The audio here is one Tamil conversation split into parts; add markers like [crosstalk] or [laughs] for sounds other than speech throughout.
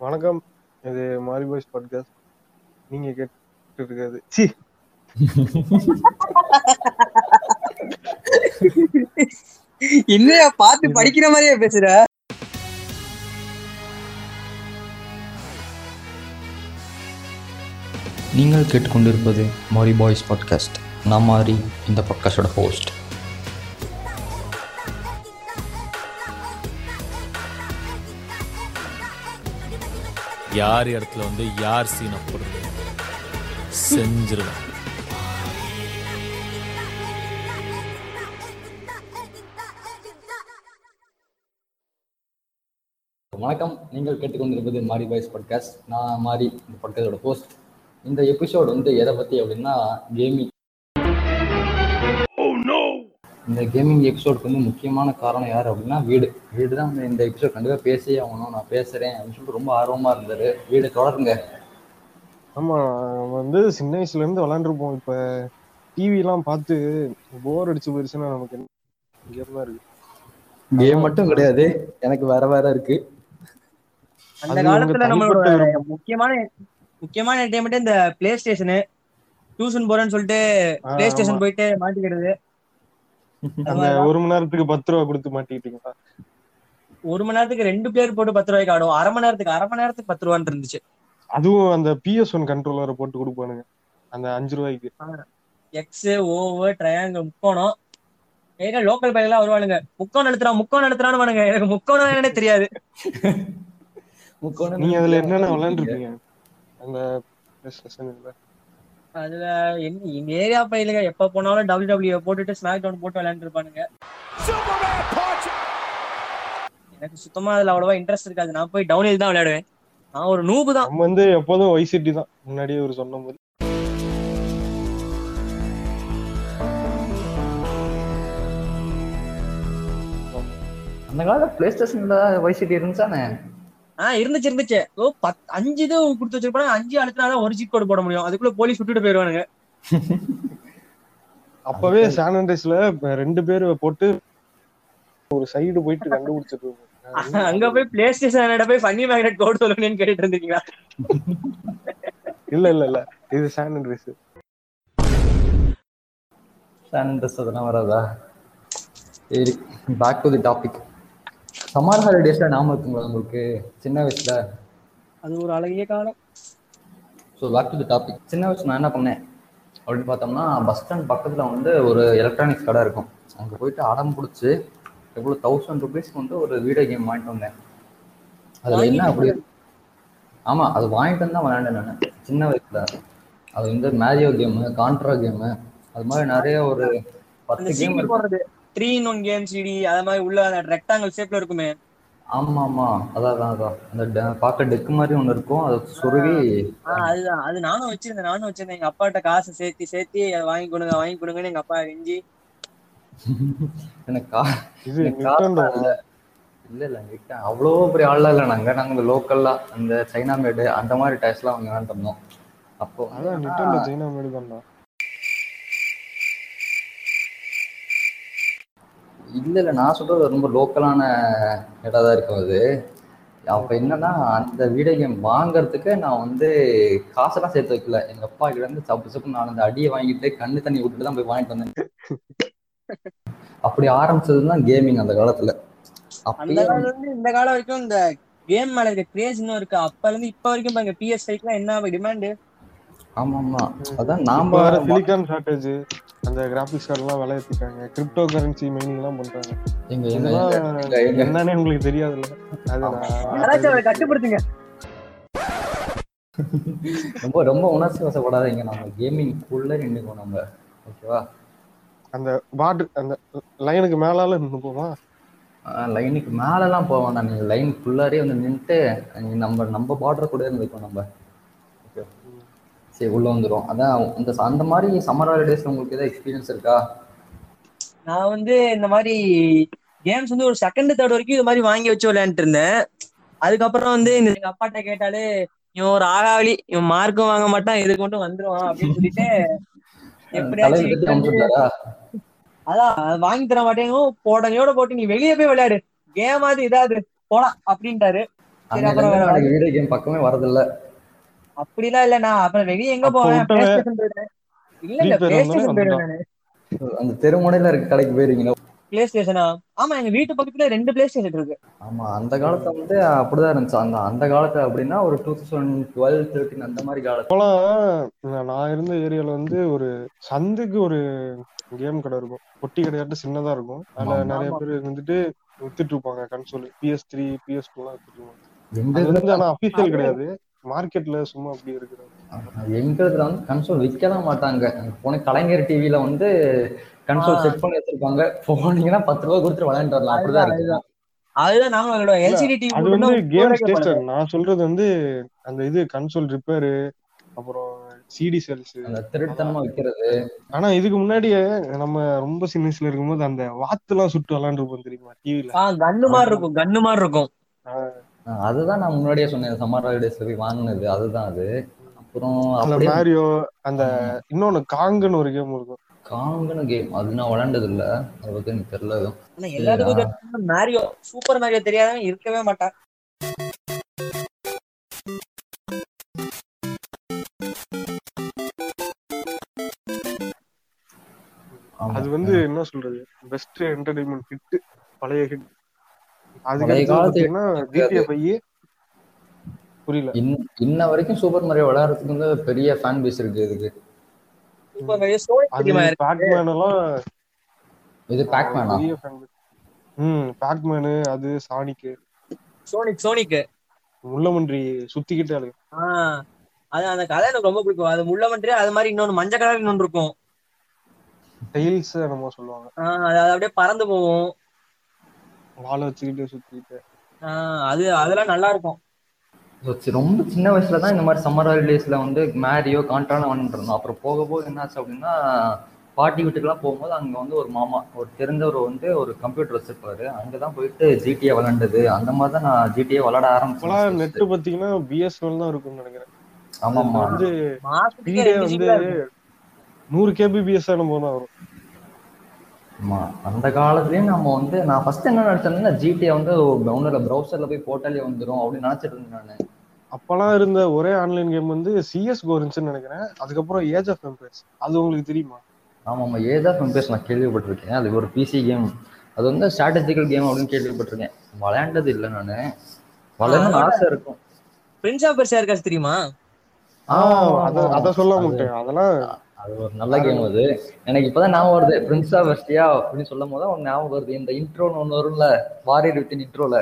வணக்கம். இது மாரி பாய்ஸ் பாட்காஸ்ட் நீங்க கேட்டு இருக்கிறது சி. என்னையா பார்த்து படிக்கிற மாதிரியே பேசுற? நீங்கள் கேட்டுக்கொண்டிருப்பது மாரி பாய்ஸ் பாட்காஸ்ட் நான் மாரி இந்த பாட்காஸ்டோட ஹோஸ்ட் யார் இடத்துல வந்து யார் சீனை போடுறது? செஞ்சிருவேன். வணக்கம். நீங்கள் கேட்டுக்கொண்டிருப்பது மாரி பாய்ஸ் பாட்காஸ்ட் நான் மாரி இந்த பாட்காஸ்டோட ஹோஸ்ட் இந்த எபிசோட் வந்து எதை பற்றி அப்படின்னா கேமிங் இந்த கேமிங் எபிசோடுக்கு வந்து முக்கியமான காரணம் யார் அப்படின்னா வீடு. வீடு தான் இந்த எபிசோட் கண்டிப்பாக பேசியே ஆகணும். நான் பேசுகிறேன் அப்படின்னு சொல்லிட்டு ரொம்ப ஆர்வமாக இருந்தார். வீடு தொடருங்க. ஆமா நம்ம வந்து சின்ன வயசுல இருந்து விளையாண்டுருப்போம். இப்ப டிவி எல்லாம் பார்த்து போர் அடிச்சு போயிருச்சுன்னா நமக்கு என்ன இங்க இருக்கு? கேம் மட்டும் கிடையாது. எனக்கு வேற வேற இருக்கு. அந்த காலத்துல நம்மளோட. முக்கியமான முக்கியமான என்டர்டைன்மெண்ட் இந்த பிளே ஸ்டேஷனு டியூஷன் போறேன்னு சொல்லிட்டு பிளே. ஸ்டேஷன் போயிட்டு மாட்டிக்கிறது அந்த ஒரு மணி நேரத்துக்கு பத்து ரூபா கொடுத்து மாட்டிக்கிட்டீங்களா? ஒரு மணி நேரத்துக்கு ரெண்டு பேர் போட்டு பத்து ரூபாய்க்கு ஆடும் அரை மணி நேரத்துக்கு அரை மணி நேரத்துக்கு பத்து ரூபான்னு இருந்துச்சு. அதுவும் அந்த பிஎஸ் ஒன் கண்ட்ரோலரை போட்டு கொடுப்பானுங்க. அந்த அஞ்சு ரூபாய்க்கு. எக்ஸ் ஓவர் ட்ரையாங்கிள் முக்கோணம். ஏன்னா லோக்கல் பையெல்லாம் வருவானுங்க. முக்கோணம் எடுத்துறான் முக்கோணம் எடுத்துறான்னு வானுங்க எனக்கு முக்கோணம் என்னன்னே தெரியாது. முக்கோணம் நீங்க அதுல என்னென்ன விளையாண்டுருப்பீங்க அந்த? அதுல எங்க ஏரியா பையலுங்க எப்ப போனாலும் டபிள்யூ டபிள்யூ போட்டுட்டு ஸ்மாக் டவுன் போட்டு விளையாண்டு இருப்பானுங்க எனக்கு சுத்தமா அதுல அவ்வளவா இன்ட்ரெஸ்ட் இருக்காது. நான் போய் டவுன் தான் விளையாடுவேன். நான் ஒரு நூபு தான். நம்ம வந்து எப்போதும் வைசிட்டி தான். முன்னாடியே ஒரு சொன்ன மாதிரி அந்த காலத்துல பிளே ஸ்டேஷன்ல வைசிட்டி இருந்துச்சானே? ஆஹ் இருந்துச்சு இருந்துச்சு. ஓ பத் அஞ்சு இது கொடுத்து வச்சிருப்பாங்க அஞ்சு அழுத்தினாதான் ஒரு சீட் கோடு போட முடியும். அதுக்குள்ள போலீஸ் விட்டுட்டு போயிருவானுங்க அப்பவே சான் அண்ட்ரேஸ்ல ரெண்டு பேர் போட்டு ஒரு சைடு போயிட்டு கண்டுபிடிச்சிட்டு அங்க போய் பிளே ஸ்டேஷன் போய் ஃபன்னி மேக்னெட் கோட் சொல்லணும்னு கேட்டுட்டு இருந்தீங்களா? இல்ல இல்ல இல்ல. இது சான் அண்ட்ரேஸ் சானிட்ரஸ் அதெல்லாம் வராதா? சரி back to the topic summer ஹாலிடேஸ்ல ஞாபகம் இருக்குங்களா உங்களுக்கு? சின்ன வயசுல? அது ஒரு அழகிய காலம். So back to the topic சின்ன வயசுல நான் என்ன பண்ணேன்? அப்படின்னு பார்த்தோம்னா பஸ் ஸ்டாண்ட் பக்கத்துல வந்து ஒரு எலக்ட்ரானிக்ஸ் கடை இருக்கும். அங்க போயிட்டு அடம் பிடிச்சி எவ்வளோ தௌசண்ட் ருபீஸ்க்கு வந்து ஒரு வீடியோ கேம் வாங்கிட்டு வந்தேன். அதுல என்ன அப்படி ஆமா அது வாங்கிட்டு வந்து தான் விளையாண்டேன் நான். சின்ன வயசுல. அது வந்து மேரியோ கேமு கான்ட்ரா கேமு அது மாதிரி நிறைய ஒரு பத்து கேம் சிடி இருக்கும் போடுறது three in one game CD அது மாதிரி உள்ள அந்த ரெக்டாங்கிள் ஷேப்ல இருக்குமே. ஆமா ஆமா அதான் அதான். அந்த டெ- பார்க்க டெக் மாதிரி ஒண்ணு இருக்கும். அதை சுருவி ஆஹ் அதுதான். அது நானும் வச்சிருந்தேன் நானும் வச்சிருந்தேன். எங்க அப்பாட்ட காசு சேர்த்தி சேர்த்தி வாங்கி கொடுங்க வாங்கி கொடுங்கன்னு எங்க அப்பா கெஞ்சி. எனக்கு இல்ல. இல்ல அவ்வளோ பெரிய ஆள்லாம் இல்லை. நாங்க நாங்க இந்த லோக்கல்லா அந்த சைனா மேடு அந்த மாதிரி டைஸ்லாம் வாங்க வேண்டாம் இருந்தோம் அப்போ அதான் சைனா மேடு தான். இல்ல இல்ல நான் சொல்றது ரொம்ப லோக்கலான இடம் தான் இருக்கும் அது. அப்ப என்னன்னா அந்த வீடியோ கேம் வாங்குறதுக்கு நான் வந்து காசெல்லாம் சேர்த்து வைக்கல. எங்க அப்பா கிட்ட இருந்து சப்பு சப்பு நான் அந்த அடியை வாங்கிட்டு கண்ணு தண்ணி விட்டுட்டு தான் போய் வாங்கிட்டு வந்தேன். அப்படி ஆரம்பிச்சது தான் கேமிங் அந்த காலத்துல. அந்த காலம் இருந்து இந்த காலம் வரைக்கும் இந்த கேம் மேல இருக்க கிரேஸ் இன்னும் இருக்கு? அப்ப இருந்து இப்ப வரைக்கும் பாருங்க பிஎஸ் ஃபைவ்க்குலாம் என்ன டிமாண்ட் ஆமா ஆமா அதான் நாம வேற சிலிக்கான் ஷார்டேஜ் அந்த கிராபிக்ஸ் கார்டு எல்லாம் விலை ஏத்திட்டாங்க கிரிப்டோ கரன்சி மைனிங் எல்லாம் பண்றாங்க. எங்க என்னன்னே உங்களுக்கு தெரியாதுல்ல. அது கட்டுப்படுத்துங்க. ரொம்ப ரொம்ப உணர்ச்சி வசப்படாதீங்க. நம்ம கேமிங் குள்ள நின்னுக்கோம் நம்ம. ஓகேவா அந்த பாட்டு அந்த லைனுக்கு மேலால நின்று போமா? லைனுக்கு மேலெல்லாம் போக வேண்டாம். நீங்க லைன் ஃபுல்லாரே வந்து நின்றுட்டு நம்ம நம்ம பார்டர் கூட இருந்துக்கோம் நம்ம. சரி உள்ள வந்துரும். அதான் இந்த அந்த மாதிரி சம்மர் ஹாலிடேஸ்ல உங்களுக்கு ஏதாவது எக்ஸ்பீரியன்ஸ் இருக்கா? நான் வந்து இந்த மாதிரி கேம்ஸ் வந்து ஒரு செகண்ட் தேர்ட் வரைக்கும் இது மாதிரி வாங்கி வச்சு விளையாண்டுட்டு இருந்தேன். அதுக்கப்புறம் வந்து இந்த எங்க அப்பாட்ட கேட்டாலே இவன் ஒரு ஆகாவளி இவன் மார்க்கும் வாங்க மாட்டான் எது கொண்டு வந்துருவான் அப்படின்னு சொல்லிட்டு [laughs] எப்படியாச்சும் அதான் அது வாங்கி தர மாட்டேங்க போடனையோட போட்டு நீ வெளியே போய் விளையாடு. கேம் அது இதாது போடா அப்படின்ட்டாரு. சரி அப்புறம் வீடியோ கேம் பக்கமே வரதில்ல. அப்படிலாம் இல்ல நான் அப்புறம் வெளிய எங்க போவேன்? இல்ல. இல்ல பிளே ஸ்டேஷன் அந்த தெருமுனையில இருக்க கடைக்கு போயிருக்கீங்களா? பிளே ஸ்டேஷனா ஆமா எங்க வீட்டு பக்கத்துல ரெண்டு பிளே ஸ்டேஷன் இருக்கு. ஆமா அந்த காலத்துல வந்து அப்படிதான் இருந்துச்சு. அந்த அந்த காலத்துல அப்படின்னா ஒரு டூ தௌசண்ட் டுவெல் தேர்ட்டின் அந்த மாதிரி காலத்துல நான் இருந்த ஏரியால வந்து ஒரு சந்துக்கு ஒரு கேம் கடை இருக்கும். பொட்டி கடையாட்டு சின்னதா இருக்கும். அதுல. நிறைய. பேர் வந்துட்டு வித்துட்டு இருப்பாங்க console PS three PS two எல்லாம் வித்துட்டு இருப்பாங்க. எங்க அது இதுல வந்து ஆனா அபிஷியல் கிடையாது. மார்க்கெட்ல சும்மா அப்படி இருக்கிறது எங்க இதுல வந்து கன்சோல் விற்கலாம் மாட்டாங்க. அங்க போன கலைஞர் டிவில வந்து கன்சோல். செட் பண்ணி வச்சிருப்பாங்க. போனீங்கன்னா பத்து ரூபா கொடுத்துட்டு விளையாண்டு வரலாம் அப்படிதான் அதுதான், இருக்கு. அதுதான். நாங்களும் விளையாடுவோம் இல்ல, எல்சிடி டிவி அது வந்து கேம் நான் சொல்றது வந்து அந்த இது கன்சோல் ரிப்பேரு அப்புறம் சிடி சேல்ஸ் அந்த திருட்டுத்தனமா விற்கிறது ஆனா இதுக்கு முன்னாடியே நம்ம ரொம்ப சின்ன வயசுல இருக்கும்போது அந்த வாத்துலாம் சுட்டு விளாண்டுருப்போம் தெரியுமா டிவில கன்னு மாதிரி இருக்கும் கன்னு மாதிரி இருக்கும். அதுதான் நான் முன்னாடியே சொன்னேன் சம்மர் ஹாலிடேஸ்ல போய் வாங்கினது அதுதான் அது. அப்புறம் அந்த மேரியோ அந்த இன்னொன்னு காங்குன்னு ஒரு கேம் இருக்கும். காங்கன கேம் அது நான் விளையாண்டது இல்ல அதை பத்தி எனக்கு தெரியல. தெரியும் மேரியோ சூப்பர் மேரியோ தெரியாதவன் இருக்கவே மாட்டான். அது வந்து என்ன சொல்றது? பெஸ்ட் என்டர்டைன்மெண்ட் ஹிட் பழைய ஹிட் அதுக்கு ஜிடிஏ பையி புரியல. இன்ன வரைக்கும் சூப்பர் மரியோ விளையாடுறதுக்கு வந்து பெரிய ஃபேன் பேஸ் இருக்கு இதுக்கு. பேக்மேன் இது பேக் மேனா பெரிய fan base. ம் பேக்மேனு அது சானிக்கு சோனிக் சோனிக் முள்ளமன்றி சுத்திக்கிட்டே அழகு ஆஹ் அது அந்த கதை எனக்கு ரொம்ப பிடிக்கும். அது முள்ளமன்றி அது மாதிரி இன்னொன்னு மஞ்சள் கலர் இன்னொன்று இருக்கும். டெய்ல்ஸ் நம்ம சொல்லுவாங்க. ஆஹ் அது அது அப்படியே பறந்து போகும். வாழை வச்சுக்கிட்டு சுத்திக்கிட்டு ஆஹ் அது அதெல்லாம் நல்லா இருக்கும் ரொம்ப சின்ன வயசுல தான் இந்த மாதிரி சம்மர் ஹாலிடேஸ்ல வந்து மேரியோ கான்ட்ரான வந்துட்டு இருந்தோம் அப்புறம் போக போக என்னாச்சு அப்படின்னா பாட்டி வீட்டுக்கெல்லாம் போகும்போது அங்க வந்து ஒரு மாமா ஒரு தெரிஞ்சவர் வந்து ஒரு கம்ப்யூட்டர் வச்சிருப்பாரு. அங்கதான் போயிட்டு ஜிடிஏ விளாண்டது அந்த மாதிரி தான் நான் ஜிடிஏ விளாட ஆரம்பிச்சேன். நெட் பாத்தீங்கன்னா பிஎஸ்என்எல் தான் இருக்கும்னு நினைக்கிறேன். ஆமாமா அதுல வந்து இருக்கும். நூறு கேபிபிஎஸ் நம்ம தான் வரும். ஆமா அந்த காலத்துலயும் நம்ம வந்து நான் ஃபர்ஸ்ட் என்ன நினைச்சேன்னா ஜிடிஏ வந்து ஒன்னும் ப்ரௌசர்ல போய் போட்டாலே வந்துரும் அப்படின்னு நினைச்சிட்டு இருந்தேன் நானு. அப்பெல்லாம் இருந்த ஒரே ஆன்லைன் கேம் வந்து சிஎஸ் கோ இருந்துச்சுன்னு நினைக்கிறேன். அதுக்கப்புறம் ஏஜ் ஆஃப் எம்பையர்ஸ் அது உங்களுக்கு தெரியுமா? ஆமா ஆமா. ஏஜ் ஆஃப் எம்பையர்ஸ் நான் கேள்விப்பட்டிருக்கேன். அது ஒரு பிசி கேம் அது வந்து ஸ்ட்ராட்டஜிக்கல் கேம் அப்படின்னு கேள்விப்பட்டிருக்கேன். விளையாண்டது இல்லை நானு. விளையாடணும்னு ஆசை இருக்கும். பிரின்ஸ் ஆஃப் பெர்சியா இருக்காச்சு தெரியுமா? ஆஹ் அத அத சொல்ல மாட்டேன். அதெல்லாம் அது ஒரு நல்ல கேம் அது. எனக்கு இப்பதான் ஞாபகம் வருது பிரின்ஸா வெஸ்டியா அப்படின்னு சொல்லும் போது ஒரு ஞாபகம் வருது இந்த இன்ட்ரோன்னு ஒண்ணு வரும்ல வாரியர் வித்தின் இன்ட்ரோல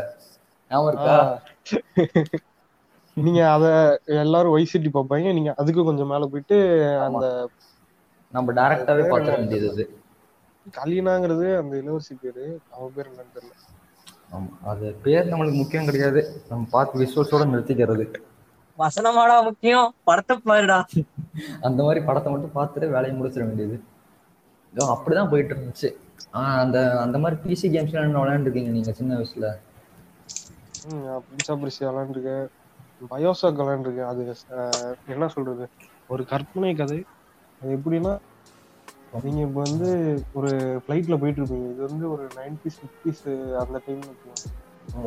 ஞாபகம் இருக்கா? [laughs] நீங்க அத எல்லாரும் ஒய்சிட்டி பார்ப்பாங்க நீங்க அதுக்கு கொஞ்சம் மேல போயிட்டு அந்த நம்ம டைரக்டாவே பாத்துக்க வேண்டியது அது. கலீனாங்கிறது அந்த இளவரசி பேரு அவன் பேர் என்னன்னு தெரியல. ஆமா அது பேர் நம்மளுக்கு முக்கியம் கிடையாது. நம்ம பார்த்து விசுவல்ஸோட நிறுத்திக்கிறது. வசனமாடா முக்கியம். படத்தை பாருடா. அந்த மாதிரி படத்தை மட்டும் பார்த்துட்டு வேலையை முடிச்சிட வேண்டியது. அப்படிதான் போயிட்டு இருந்துச்சு. ஆஹ் அந்த அந்த மாதிரி பிசி கேம்ஸ் என்ன விளையாண்டுருக்கீங்க நீங்க சின்ன வயசுல? ஆஃப் பெர்சியா விளாண்டுருக்கேன் பயோசாக் விளாண்டுருக்கேன் அது என்ன சொல்றது? ஒரு கற்பனை கதை. அது எப்படின்னா நீங்க இப்ப வந்து ஒரு ஃபிளைட்ல போயிட்டு இருப்பீங்க. இது வந்து ஒரு நைன்டிஸ் ஃபிஃப்டிஸ் அந்த டைம்ல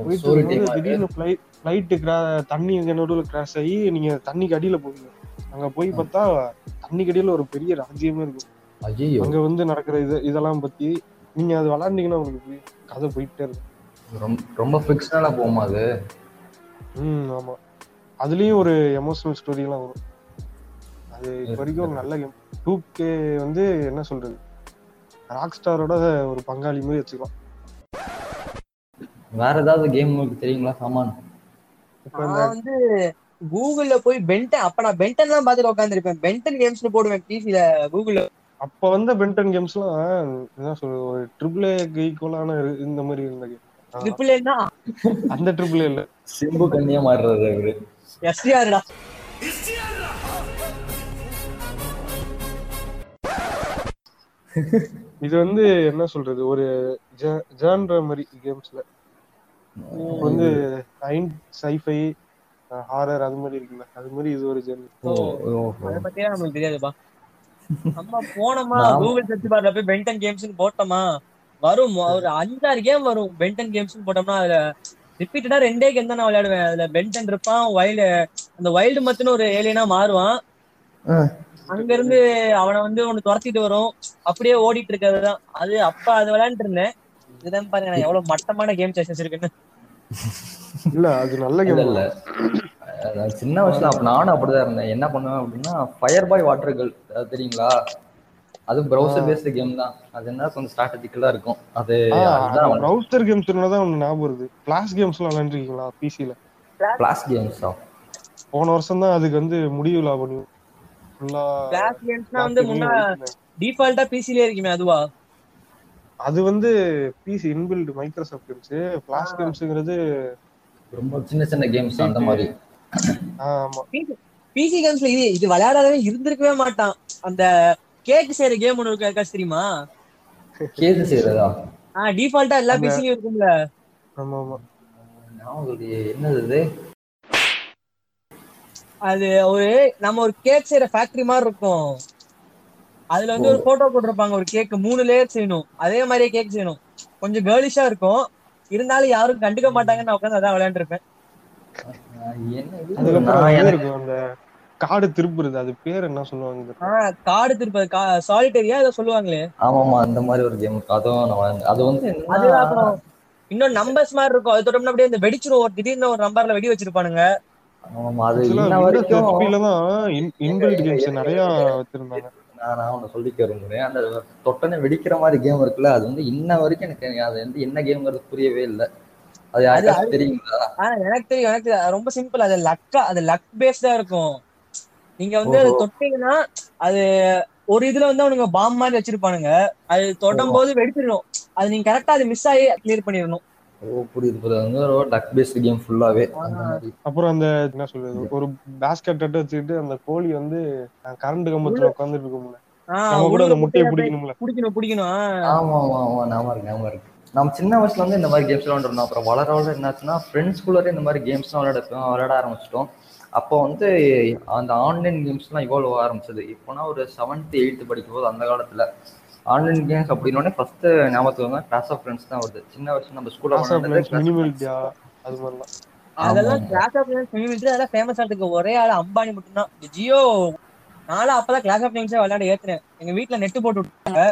போயிட்டு டைம் திடீர்னு ஃபிளைட் ஃபிளைட்டு கிரா தண்ணி எங்க நடுவில் கிராஷ் ஆகி நீங்க தண்ணிக்கு அடியில போவீங்க. அங்க போய் பார்த்தா தண்ணிக்கு அடியில ஒரு பெரிய ராஜ்யமே இருக்கும். ஐயோ அங்க வந்து நடக்கிற இது இதெல்லாம் பத்தி நீங்க அது விளாண்டீங்கன்னா உங்களுக்கு. கதை போயிட்டே இருக்கும். ரொம்ப ரொம்ப ஃபிக்ஷனலா போகுமா அது? ம் ஆமா. அதுலயும் ஒரு எமோஷனல் ஸ்டோரி எல்லாம் வரும். அது இப்போ வரைக்கும் ஒரு நல்ல கேம் டூ கே வந்து என்ன சொல்றது? ராக் ஸ்டாரோட ஒரு பங்காளி மாதிரி வச்சுக்கலாம். வேற ஏதாவது கேம் உங்களுக்கு தெரியுங்களா சாமான்? நான் வந்து கூகுள்ல போய் பென்டன் அப்ப நான் பென்டன் தான் பாத்துட்டு உட்காந்துருப்பேன் பென்டன் கேம்ஸ்னு போடுவேன் டிசில கூகுள்ல அப்ப வந்த பென்டன் கேம்ஸ்லாம் என்ன சொல்றது ஒரு ட்ரிபிள் ஏ ஈக்குவலான இந்த மாதிரி இருந்த கேம் ட்ரிபிள் ஏன்னா அந்த ட்ரிபிள் இல்ல. சிம்பு கண்ணியா மாறுறது அவரு. எஸ்டிஆர்டா இது வந்து என்ன சொல்றது ஒரு ஜான்ற மாதிரி கேம்ஸ்ல வந்து சைன் சைஃபை ஹாரர் அது மாதிரி இருக்குல்ல. அது மாதிரி இது ஒரு ஓ. அதை பத்தியே நம்மளுக்கு தெரியாதுப்பா. நம்ம [laughs] போனோமா கூகுள் சர்ச் பார்ல போய் பென்டன் கேம்ஸ்னு போட்டோமா வரும். ஒரு அஞ்சாறு கேம் வரும். பென்டன் கேம்ஸ்னு போட்டோம்னா அதுல ரிப்பீட்டடா ரெண்டே கேம் தான் நான் விளையாடுவேன். அதுல பென்டன் இருப்பான் வைல்டு அந்த வைல்டு மத்துன்னு ஒரு ஏலியனா மாறுவான். அங்க இருந்து அவனை வந்து ஒண்ணு துரத்திட்டு வரும். அப்படியே ஓடிட்டு இருக்கிறது தான். அது அப்ப அது விளையாண்டுட்டு இருந்தேன். இதுதான் பாருங்க நான் எவ்வளவு மட்டமான கேம் செஷன்ஸ் இருக்குன்னு இல்ல அது நல்ல கேம் இல்ல சின்ன வயசுல அப்ப நானும் அப்படிதான் இருந்தேன். என்ன பண்ணுவேன் அப்படின்னா ஃபயர் பாய் வாட்டர் கேர்ள் தெரியுங்களா? அது பிரவுசர் பேஸ்டு கேம் தான். அது என்ன கொஞ்சம் ஸ்ட்ராட்டஜிக்கலா இருக்கும். அது ப்ரௌசர் கேம்ஸ் தான் ஒண்ணு ஞாபகம் வருது. கிளாஸ் கேம்ஸ் எல்லாம் விளையாண்டுருக்கீங்களா பிசில கிளாஸ் கேம்ஸ் தான் போன வருஷம் தான் அதுக்கு வந்து முடிவு விழா பண்ணி ஃபுல்லா கிளாஸ் கேம்ஸ்னா வந்து முன்ன டிஃபால்ட்டா பிசிலே இருக்குமே அதுவா? அது வந்து PC inbuilt Microsoft games class கேம்ஸ்ங்கிறது ரொம்ப சின்ன சின்ன கேம்ஸ் அந்த மாதிரி. ஆமா. பிசி கேம்ஸ்ல இது இது விளையாடாதவே இருந்திருக்கவே மாட்டான். அந்த கேக் செய்யற கேம் ஒண்ணு இருக்கு தெரியுமா? கேது செய்யறதா ஆஹ் டிஃபால்ட்டா எல்லா பிசிலயும் இருக்கும்ல. ஆமா ஆமா. என்னது இது? அது ஒரு நம்ம ஒரு கேக் செய்யற ஃபேக்டரி மாதிரி இருக்கும். அதுல வந்து ஒரு போட்டோ போட்டிருப்பாங்க ஒரு கேக் மூணு லேயர் செய்யணும் அதே மாதிரியே கேக் செய்யணும் கொஞ்சம் கேர்லிஷா இருக்கும். இருந்தாலும் யாரும் கண்டுக்க மாட்டாங்கன்னு நான் உட்காந்து அதான் விளையாண்டுருப்பேன். காடு திருப்புறது அது பேர் என்ன சொல்லுவாங்க காடு திருப்பது சாலிட்டரியா ஏதோ சொல்லுவாங்களே. ஆமாமா அந்த மாதிரி ஒரு கேம் அதுவும். அது வந்து அது என்னன்னா அப்புறம் இன்னும் நம்பர்ஸ் மாதிரி இருக்கும். அது தொட்டோம்னா அப்படியே இந்த வெடிச்சிரும். ஒரு திடீர்னு ஒரு நம்பர்ல வெடி வச்சிருப்பானுங்க. ஆமாமா அது இன்ன வரைக்கும் நிறைய வச்சிருந்தாங்க. நான் நான் ஒன்று சொல்லிக்க விரும்புறேன். அந்த தொட்டனை வெடிக்கிற மாதிரி கேம் இருக்குல்ல அது வந்து இன்ன வரைக்கும் எனக்கு அது வந்து என்ன கேம்ங்கிறது புரியவே இல்லை. அது யாருக்காச்சும் தெரியுங்களா? எனக்கு தெரியும் எனக்கு ரொம்ப சிம்பிள் அது லக்கா அது லக் பேஸ்டா இருக்கும். நீங்க வந்து அது. தொட்டீங்கன்னா அது ஒரு இதுல வந்து அவனுங்க பாம் மாதிரி வச்சிருப்பானுங்க. அது தொடும் போது வெடிச்சிடணும். அது நீங்க கரெக்டா அது மிஸ் ஆகி கிளியர் பண்ணிடணும். ஓ புரியுது புரியுது அது வந்து டக் பேஸ்ட் கேம் ஃபுல்லாவே அந்த மாதிரி. அப்புறம் அந்த என்ன சொல்றது ஒரு பேஸ்கெட் அட்டை வச்சுக்கிட்டு அந்த கோழி வந்து கரண்ட் கம்பத்துல உட்காந்துட்டு இருக்கும்ல. ஆஹ் நம்ம கூட உள்ள அந்த முட்டையை பிடிக்கணும்ல. பிடிக்கணும். ஆமா ஆமா ஆமா ஞாபகம் இருக்கு ஞாபகம் இருக்கு. நம்ம சின்ன வயசுல வந்து இந்த மாதிரி கேம்ஸ் விளையாண்டுருந்தோம். அப்புறம் வளர வளர என்னாச்சுன்னா ஃப்ரெண்ட்ஸ்குள்ளே இந்த மாதிரி கேம்ஸ்லாம் விளையாட விளையாட ஆரம்பிச்சிட்டோம். அப்போ வந்து அந்த ஆன்லைன் கேம்ஸ்லாம் இவால்வ் ஆரம்பிச்சது. இப்போனா ஒரு செவன்த் எயித்து படிக்கும் போது அந்த காலத்துல ஆன்லைன் கேம்ஸ் அப்படின்னோடனே ஃபர்ஸ்ட் ஞாபகத்துக்கு வந்து கிளாஸ் ஆஃப் ஃப்ரெண்ட்ஸ் தான் வருது. சின்ன வயசுல நம்ம ஸ்கூல்ல மினிமல்டியா அது மாதிரிலாம். அதெல்லாம். கிளாஸ் ஆஃப் மினிமிலிட்டரி அதெல்லாம் ஃபேமஸ் ஆகிறதுக்கு ஒரே ஆள் அம்பானி மட்டும்தான். இந்த ஜியோ நானும் அப்பதான் கிளாஸ் ஆஃப் நேம்ஸே விளையாட ஏத்துனேன். எங்க வீட்ல நெட் போட்டு விட்டாங்க.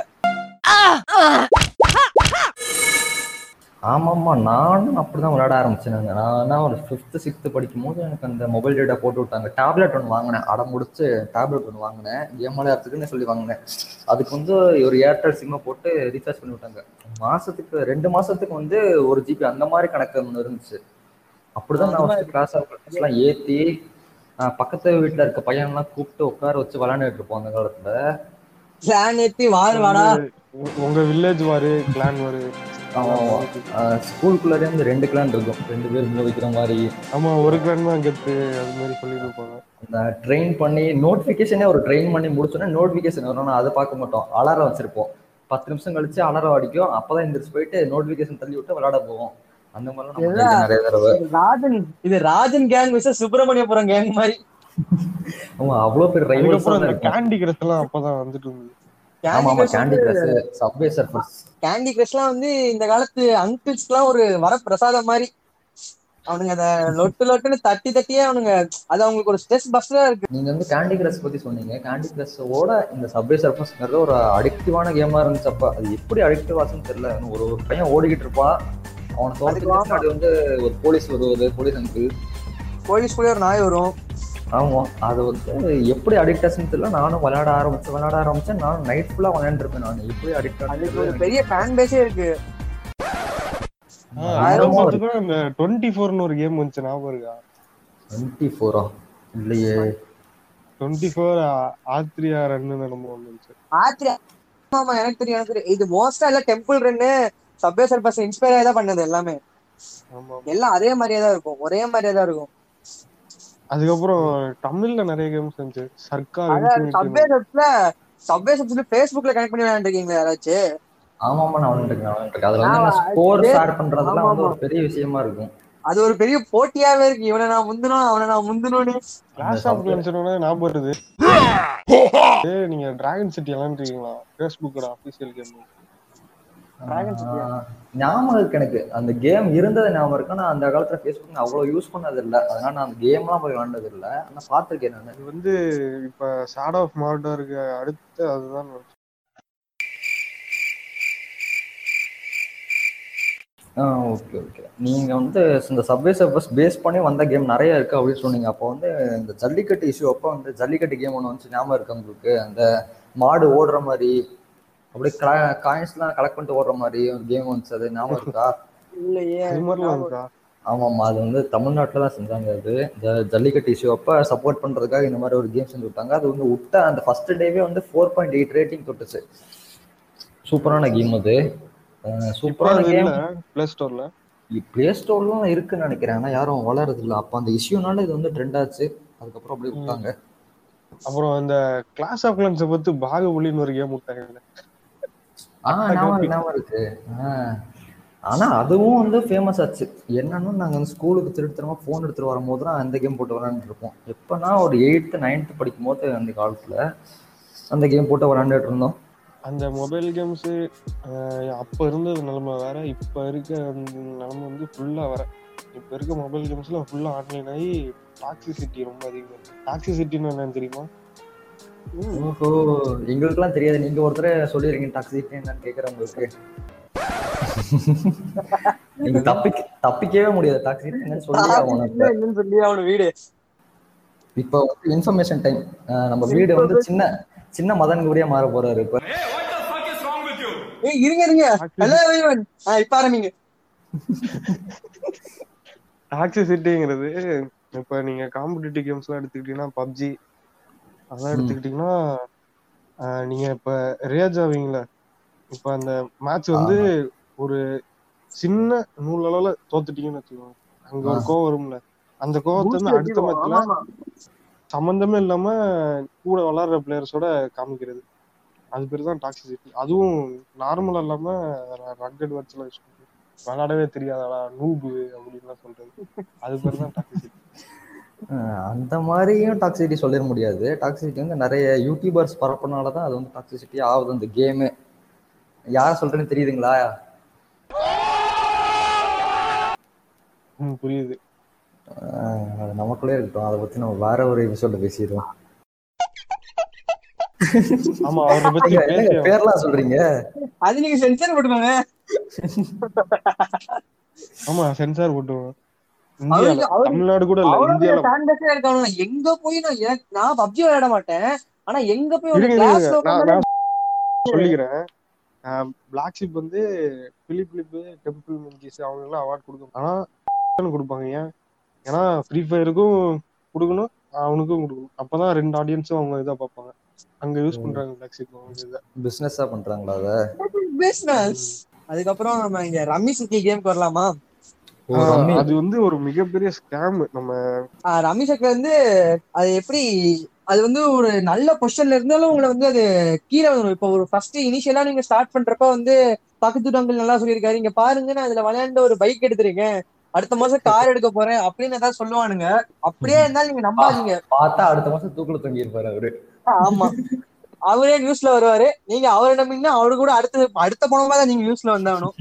ஆமாம்மா நானும் அப்படிதான் விளையாட ஆரம்பிச்சேன் நான் ஒரு ஃபிஃப்த் சிக்ஸ்த் படிக்கும் போது எனக்கு அந்த மொபைல் டேட்டா போட்டு விட்டாங்க. டேப்லெட் ஒன்று வாங்கினேன். அடம் முடிச்சு டேப்லெட் ஒன்று வாங்கினேன். கேம் விளையாடுறதுக்குன்னு சொல்லி வாங்கினேன். அதுக்கு வந்து ஒரு ஏர்டெல் சிம்மை போட்டு ரீசார்ஜ் பண்ணி விட்டாங்க. மாசத்துக்கு ரெண்டு மாசத்துக்கு வந்து ஒரு ஜிபி அந்த மாதிரி கணக்கு ஒன்று இருந்துச்சு. அப்படிதான் நான் ஃபர்ஸ்ட் கிளாஸ் எல்லாம் ஏத்தி ஆஹ் பக்கத்து வீட்டுல இருக்க பையன்லாம் கூப்பிட்டு உட்கார வச்சு விளையாண்டுட்டு இருப்போம் அந்த காலத்துல. பிளான் ஏத்தி வாரு வாடா உங்க- உங்க வில்லேஜ் வாரு கிளான் வாரு. ஆமா, ஆமா. ஸ்கூலுக்குள்ளே இருந்து ரெண்டு கிளான் இருக்கும். ரெண்டு பேர் மோதிக்கிற மாதிரி. ஆமா ஒரு கிளான் தான் கெத்து அது மாதிரி சொல்லிட்டு இருப்பாங்க அந்த ட்ரெயின் பண்ணி நோட்டிஃபிகேஷனே ஒரு ட்ரெயின் பண்ணி முடிச்சோன்னா நோட்டிஃபிகேஷன் வரும் நான் அதை பார்க்க மாட்டோம். அலாரம் வச்சிருப்போம். பத்து நிமிஷம் கழிச்சு அலாரம் அடிக்கும். அப்பதான் எந்திரிச்சு போயிட்டு நோட்டிஃபிகேஷன் தள்ளி விட்டு விளையாட போவோம். அந்த மாதிரிலாம் நம்ம எல்லாம் நிறைய தடவை. இது ராஜன் இது ராஜன் கேங் விச சுப்பிரமணியபுரம் கேங் மாதிரி. ஆமா அவ்வளவு பேர் கேண்டி கிரஷ் எல்லாம் அப்பதான் வந்துட்டு இருந்தது. கேண்டி கிரஷ்லாம் வந்து இந்த காலத்து அங்கிள்ஸ்க்குலாம் ஒரு வரப்பிரசாதம் மாதிரி. அவனுங்க அத லொட்டு லொட்டுன்னு தட்டி தட்டியே அவனுங்க அது அவங்களுக்கு ஒரு ஸ்ட்ரெஸ் பஸ்டரா இருக்கு. நீங்க வந்து கேண்டி கிரஷ் பத்தி சொன்னீங்க. கேண்டி கிரஷோட இந்த சப்வே சர்ஃபர்ஸ்ங்கிறது ஒரு அடிக்டிவான கேமா இருந்துச்சு அப்ப. அது எப்படி அடிக்டிவ் ஆச்சுன்னு தெரியல. ஒரு ஒரு பையன் ஓடிக்கிட்டு இருப்பான். அவனை தோட்டத்துக்கு அது வந்து ஒரு போலீஸ் வருவது போலீஸ் அங்கிள் போலீஸ் கூட ஒரு நாய் வரும். ஆமா அது வந்து எப்படி அடிக்ட் ஆச்சுன்னு தெரியல. நானும் விளையாட ஆரம்பிச்சேன் விளையாட ஆரம்பிச்சேன். நானும் நைட் ஃபுல்லா விளையாண்டுருப்பேன் நான். எப்படி அடிக்ட் அதுக்கு ஒரு பெரிய ஃபேன் பேஸே இருக்கு. இந்த டுவெண்ட்டி ஃபோர்னு ஒரு கேம் வந்துச்சு ஞாபகம் இருக்கா? டுவெண்ட்டி ஃபோரா இல்லையே. டுவெண்ட்டி ஃபோர் ஆத்ரியா ரன்னு நம்ம வந்துச்சு. ஆத்ரி ஆமா எனக்கு தெரியும் எனக்கு தெரியும். இது மோஸ்டா இல்ல Temple Run Subway Surfers inspire தான் பண்ணது எல்லாமே. ஆமா. எல்லாம் அதே மாதிரியே தான் இருக்கும். ஒரே மாதிரியே தான் இருக்கும். அதுக்கப்புறம் தமிழ்ல நிறைய கேம்ஸ் இருந்துச்சு. சர்க்கார் சப்வே சப்ஸ்ல சப்வே சப்ஸ்ல கனெக்ட் பண்ணி விளையாண்டுருக்கீங்களா யாராச்சும்? ஆமா ஆமா நான் விளையாண்டுருக்கேன் அதுல வந்து ஸ்கோர் ஷேர் பண்றதெல்லாம் ஆமா, வந்து. ஒரு பெரிய விஷயமா இருக்கும். அது ஒரு பெரிய போட்டியாவே இருக்கு. இவனை நான் முந்தணும் அவனை நான் முந்தணும்னு கிளாஸ் ஆஃப் கிளான்ஸ் ஞாபகம் வருது. நீங்க டிராகன் சிட்டி விளையாண்டுருக்கீங்களா? ஃபேஸ்புக்கோட அபிஷியல் கேம் ஞாபகம் இருக்கு எனக்கு. அந்த கேம் இருந்தது ஞாபகம் இருக்கு. ஆனா அந்த காலத்துல ஃபேஸ்புக் நான் அவ்வளவு யூஸ் பண்ணது இல்ல அதனால நான் அந்த கேம்லாம் போய் விளாண்டது இல்ல ஆனா பார்த்திருக்கேன் நான். இது வந்து இப்ப ஷேடோ ஆஃப் மார்டருக்கு அடுத்து அதுதான் ஓகே ஓகே நீங்க வந்து இந்த சப்வே சர்வஸ் பேஸ் பண்ணி வந்த கேம் நிறைய இருக்கு அப்படின்னு சொன்னீங்க. அப்போ வந்து இந்த ஜல்லிக்கட்டு இஷ்யூ அப்போ வந்து ஜல்லிக்கட்டு கேம் ஒன்று வந்து ஞாபகம் இருக்கு உங்களுக்கு? அந்த மாடு ஓடுற மாதிரி அப்படியே காயின்ஸ்லாம் கலெக்ட் பண்ணிட்டு ஓடுற மாதிரி ஒரு கேம் வந்துச்சு. அது ஞாபகம் இருக்கா? இல்லையே. அது ஆமாம்மா வந்து தமிழ்நாட்டில் தான் செஞ்சாங்க அது. இந்த ஜல்லிக்கட்டு இஷ்யூ அப்போ சப்போர்ட் பண்ணுறதுக்காக இந்த மாதிரி ஒரு கேம் செஞ்சு விட்டாங்க. அது வந்து விட்ட அந்த ஃபர்ஸ்ட் டேவே வந்து ஃபோர் பாயிண்ட் எயிட் ரேட்டிங் தொட்டுச்சு. சூப்பரான கேம் அது. சூப்பரான கேம் பிளே ஸ்டோர்ல பிளே ஸ்டோர்லாம் இருக்குன்னு நினைக்கிறேன். ஆனால் யாரும் வளரது இல்லை. அப்போ அந்த இஷ்யூனால இது வந்து ட்ரெண்ட் ஆச்சு. அதுக்கப்புறம் அப்படியே விட்டாங்க. அப்புறம் அந்த கிளாஸ் ஆஃப் கிளான்ஸை பத்தி பாகுபலின்னு ஒரு கேம் விட்டாங்க ஞாபகம் இருக்கு. ஆனா அதுவும் வந்து ஃபேமஸ் ஆச்சு. என்னன்னா நாங்க வந்து ஸ்கூலுக்கு திருத்தரமா ஃபோன் எடுத்துட்டு வரும்போது தான் அந்த கேம் போட்டு விளையாண்டுட்டு இருப்போம். எப்பன்னா ஒரு எயித்து நைன்த்து படிக்கும் போது அந்த காலத்துல அந்த கேம் போட்டு விளையாண்டுட்டு இருந்தோம். அந்த மொபைல் கேம்ஸ் அப்ப இருந்தது நிலைமை வேற. இப்ப இருக்க அந்த நிலைமை வந்து ஃபுல்லா வேற. இப்ப இருக்க மொபைல் கேம்ஸ்லாம் ஃபுல்லா ஆன்லைன் ஆகி டாக்ஸிசிட்டி ரொம்ப அதிகமா இருக்கு. டாக்ஸிசிட்டின்னு என்னன்னு தெரியுமா? ஓஹோ எங்களுக்குலாம் தெரியாது. நீங்க ஒருத்தர் சொல்லிடுறீங்க டாக்ஸிக் என்னன்னு கேக்குறேன் உங்களுக்கு நீங்க தப்பிக்க தப்பிக்கவே முடியாது. டாக்ஸிக் என்னன்னு சொல்லி ஆகணும். சொல்லி அவனு வீடு. இப்போ இன்ஃபர்மேஷன் டைம் நம்ம வீடு வந்து சின்ன சின்ன மதன் கூடிய மாற போறாரு இப்ப. ஏய் இருங்க இருங்க. ஹலோ எவ்ரிவன் இப்ப ஆரம்பிங்க. டாக்ஸிசிட்டிங்கிறது இப்ப நீங்க காம்படிட்டிவ் கேம்ஸ் எல்லாம் எடுத்துக்கிட்டீங்கன்னா பப்ஜி அதெல்லாம் எடுத்துக்கிட்டீங்கன்னா நீங்க இப்ப ரேஜ் ஆவீங்களா இப்ப அந்த மேட்ச் வந்து ஒரு சின்ன நூல் அளவுல தோத்துட்டீங்கன்னு வச்சுக்கோங்க. அங்க ஒரு கோவம் வரும்ல. அந்த கோவத்தை வந்து அடுத்த மேட்ச்ல சம்பந்தமே இல்லாம கூட விளையாடுற பிளேயர்ஸோட காமிக்கிறது. அது பேர் தான் டாக்ஸிசிட்டி அதுவும் நார்மலா இல்லாம ரக்கட் எல்லாம் யூஸ் பண்ணுறது விளையாடவே தெரியாதடா நூபு அப்படின்லாம் சொல்றது. அது பேர் தான் டாக்ஸிசிட்டி அந்த மாதிரியும் டாக்ஸிசிட்டி சொல்லிட முடியாது. டாக்ஸிசிட்டி வந்து நிறைய யூடியூபர்ஸ் பரப்புனால தான் அது வந்து டாக்ஸிசிட்டி ஆகுது அந்த கேமு யார் சொல்றேன்னு தெரியுதுங்களா? புரியுது. அது நமக்குள்ளே இருக்கட்டும். அதை பத்தி நம்ம வேற ஒரு எபிசோட பேசிடுவோம். ஆமா அவரை பத்தி பேர்லாம் சொல்றீங்க? அது நீங்க சென்சார் போட்டுக்கோங்க. ஆமா சென்சார் போட்டுவோம் தமிழ்நாடு கூட இருக்காங்க எங்க போய் நான் நான் பப்ஜி விளையாட மாட்டேன். ஆனா எங்க போய் சொல்லிக்கிறேன். பிளாக் ஷிப் வந்து பிலிப் பிலிப் டெம்பிள் மிஞ்சிஸ் அவங்க எல்லாம் அவார்ட் கொடுக்கும் ஆனா [laughs] கொடுப்பாங்க ஏன்? ஏன்னா ஃப்ரீ ஃபயருக்கும் கொடுக்கணும் அவனுக்கும் கொடுக்கணும். அப்பதான் ரெண்டு ஆடியன்ஸும் அவங்க இதா பார்ப்பாங்க. அங்க யூஸ் பண்றாங்க பிளாக் ஷிப் அவங்க இதை. பிசினஸா பண்றாங்களா அதை? பிசினஸ் அதுக்கப்புறம் நம்ம இங்க ரம்மி சிட்டி கேம்க்கு வரலாமா. அது வந்து ஒரு மிகப்பெரிய ஸ்கேம் நம்ம சக்கர் வந்து அது எப்படி அது வந்து ஒரு நல்ல பொசிஷன்ல இருந்தாலும் உங்களை வந்து அது கீழே வந்துடும் இப்போ ஒரு ஃபர்ஸ்ட் இனிஷியலா நீங்க ஸ்டார்ட் பண்றப்ப வந்து பக்கத்து வீட்டு நல்லா சொல்லியிருக்காரு. இங்க பாருங்க நான் அதுல விளையாண்ட ஒரு பைக் எடுத்திருக்கேன். அடுத்த மாசம் கார் எடுக்க போறேன் அப்படின்னு ஏதாவது சொல்லுவானுங்க. அப்படியே இருந்தாலும் நீங்க நம்பாதீங்க. பார்த்தா அடுத்த மாசம் தூக்குல தொங்கி இருப்பாரு அவரு ஆமா. அவரே நியூஸ்ல வருவாரு. நீங்க அவரை நம்பிங்கன்னா அவரு கூட அடுத்த அடுத்த பணமா தான் நீங்க நியூஸ்ல வந்தாகணும்.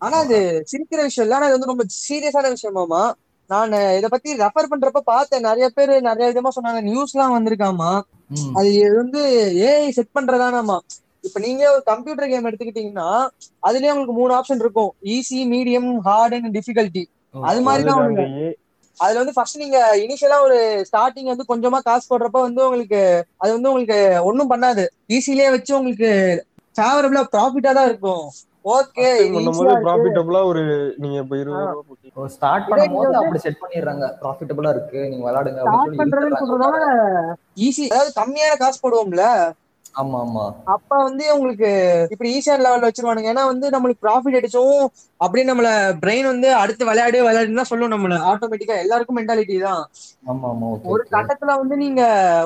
ஆனா அது சிரிக்கிற விஷயம் இல்ல. ஆனா இது வந்து ரொம்ப சீரியஸான விஷயமாமா நான் இத பத்தி ரெஃபர் பண்றப்ப பார்த்தேன். நிறைய பேர் நிறைய விதமா சொன்னாங்க. நியூஸ்லாம் வந்திருக்காமா. ம். அது வந்து ஏஐ செட் பண்றதானாமா. இப்ப நீங்க ஒரு கம்ப்யூட்டர் கேம் எடுத்துக்கிட்டீங்கன்னா அதுலயே உங்களுக்கு மூணு ஆப்ஷன் இருக்கும். Easy medium hard and difficulty அது மாதிரி தான் அந்த உங்களுக்கு அதுல வந்து ஃபர்ஸ்ட் நீங்க இனிஷியலா ஒரு ஸ்டார்டிங் வந்து கொஞ்சமா காசு போடுறப்ப வந்து உங்களுக்கு அது வந்து உங்களுக்கு ஒண்ணும் பண்ணாது. ஈஸிலேயே வச்சு உங்களுக்கு ஃபேவரபிளா ப்ராஃபிட்டா தான் இருக்கும். ஓகே பண்ணும்போது ப்ராஃபிட்டபிளா ஒரு நீங்க இப்ப ஸ்டார்ட் பண்ணும்போது அப்படி செட் பண்ணிடுறாங்க. ப்ராஃபிட்டபிளா இருக்கு நீங்க விளையாடுங்க அப்படின்னு சொல்லி ஈஸி அதாவது கம்மியான காசு போடுவோம்ல. ஆமா ஆமா அப்ப வந்து உங்களுக்கு இப்படி ஈஸியான லெவல்ல வச்சிருவானுங்க. ஏன்னா வந்து நம்மளுக்கு ப்ராஃபிட் அடிச்சோம் அப்படியே நம்மள பிரெயின் வந்து அடுத்து விளையாடு விளையாடுன்னு தான் சொல்லும் நம்மள. ஆட்டோமேட்டிக்கா எல்லாருக்கும் மென்டாலிட்டி தான். ஆமா ஆமா ஓகே ஒரு கட்டத்துல வந்து நீங்க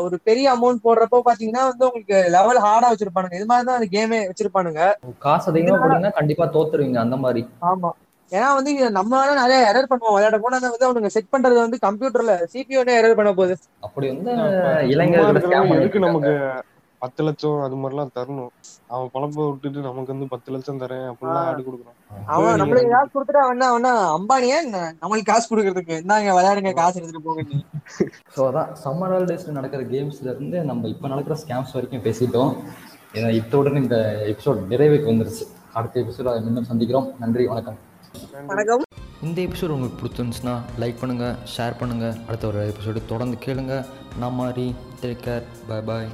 ஒரு பெரிய அமௌண்ட் போடுறப்போ பாத்தீங்கன்னா வந்து உங்களுக்கு லெவல் ஹார்டா வச்சிருப்பானுங்க. இது மாதிரி தான் அந்த கேமே வச்சிருப்பானுங்க. காசு அதிகமா போட்டீங்கன்னா கண்டிப்பா தோத்துருவீங்க அந்த மாதிரி. ஆமா. ஏன்னா வந்து நம்மளால நிறைய எரர் பண்ணுவோம். விளையாட போனா அதை வந்து அவனுங்க செட் பண்றது வந்து கம்ப்யூட்டர்ல சிபியூனே எரர் பண்ண போகுது. அப்படி வந்து அப்ப சும்மா இளைஞர்கள் இருக்கிறவங்க scam எதுக்கு பண்ணிட்டு நமக்கு. பத்து லட்சம் அது மாதிரிலாம் தரணும். அவன் பொழப்ப விட்டுட்டு நமக்கு வந்து பத்து லட்சம் தரேன் அப்படிலாம் ஆடு கொடுக்குறான் அவன் நம்மளுக்கு காசு கொடுத்துட்டு அவன் என்ன அவனா அம்பானியா என்ன? நம்மளுக்கு காசு கொடுக்கறதுக்கு. இந்தாங்க விளையாடுங்க காசு எடுத்துட்டு போங்கன்னு ஸோ அதான் சம்மர் ஹாலிடேஸில் நடக்கிற கேம்ஸ்ல இருந்து நம்ம இப்போ நடக்கிற ஸ்கேம்ஸ் வரைக்கும் பேசிட்டோம். ஏன்னா இத்துடன் இந்த எபிசோட் நிறைவுக்கு வந்துருச்சு. அடுத்த எபிசோட மீண்டும் சந்திக்கிறோம். நன்றி வணக்கம். வணக்கம். இந்த எபிசோட் உங்களுக்கு பிடிச்சிருந்துச்சுன்னா லைக் பண்ணுங்கள் ஷேர் பண்ணுங்கள் அடுத்த ஒரு எபிசோடு தொடர்ந்து கேளுங்க. நான் மாதிரி டேக் கேர் பை பாய்